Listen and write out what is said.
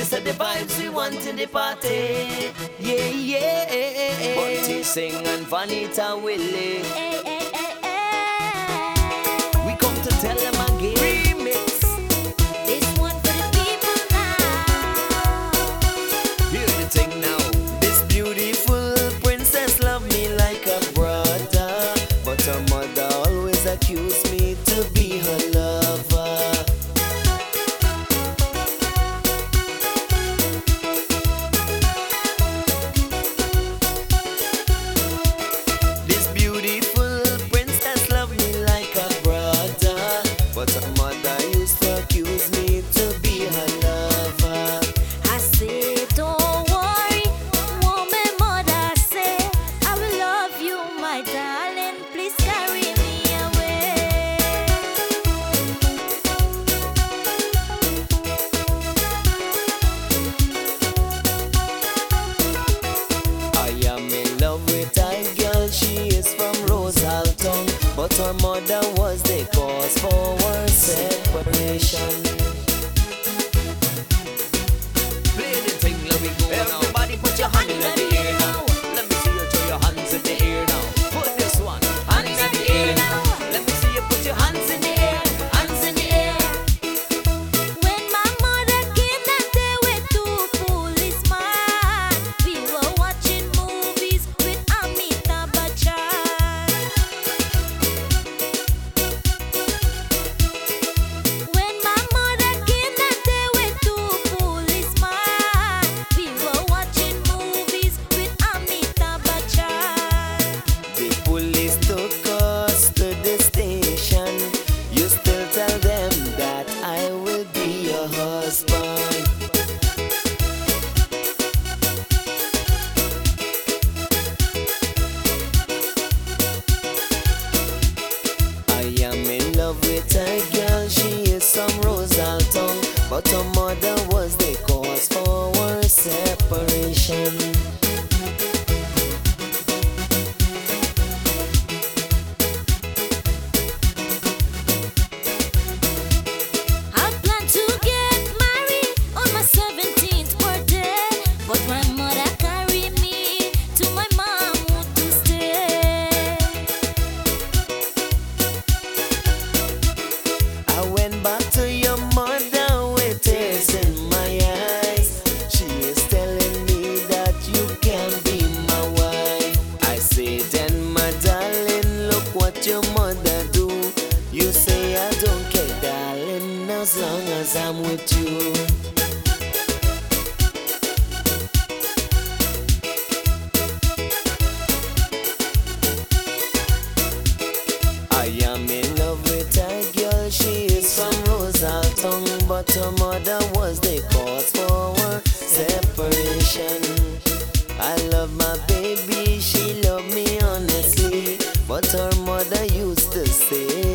This are the vibes we want in the party. Yeah, yeah. Bunty sing and Vanita Willie. Hey, hey, hey, we come to tell them forward separation. I'm in love with again. as long as I'm with you. but her mother was the cause for our separation. I love my baby, she loved me honestly, but her mother used to say.